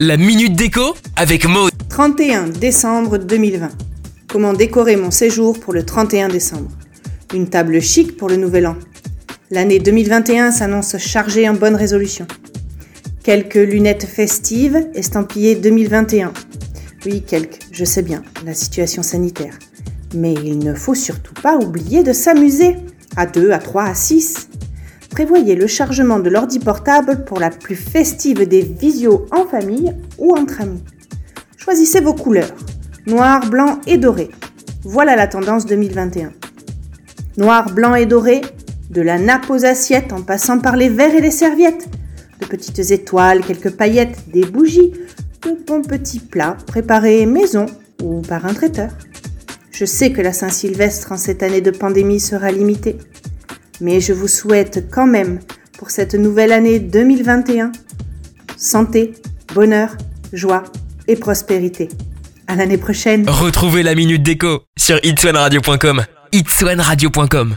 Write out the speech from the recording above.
La minute déco avec Maud. 31 décembre 2020. Comment décorer mon séjour pour le 31 décembre? Une table chic pour le nouvel an. L'année 2021 s'annonce chargée en bonnes résolutions. Quelques lunettes festives estampillées 2021. Oui, quelques, je sais bien, la situation sanitaire. Mais il ne faut surtout pas oublier de s'amuser. À 2, à 3, à 6. Prévoyez le chargement de l'ordi portable pour la plus festive des visios en famille ou entre amis. Choisissez vos couleurs. Noir, blanc et doré. Voilà la tendance 2021. Noir, blanc et doré, de la nappe aux assiettes en passant par les verres et les serviettes, de petites étoiles, quelques paillettes, des bougies, de bons petits plats préparés maison ou par un traiteur. Je sais que la Saint-Sylvestre en cette année de pandémie sera limitée, mais je vous souhaite quand même pour cette nouvelle année 2021 santé, bonheur, joie et prospérité. À l'année prochaine. Retrouvez la minute déco sur itswanradio.com. itswanradio.com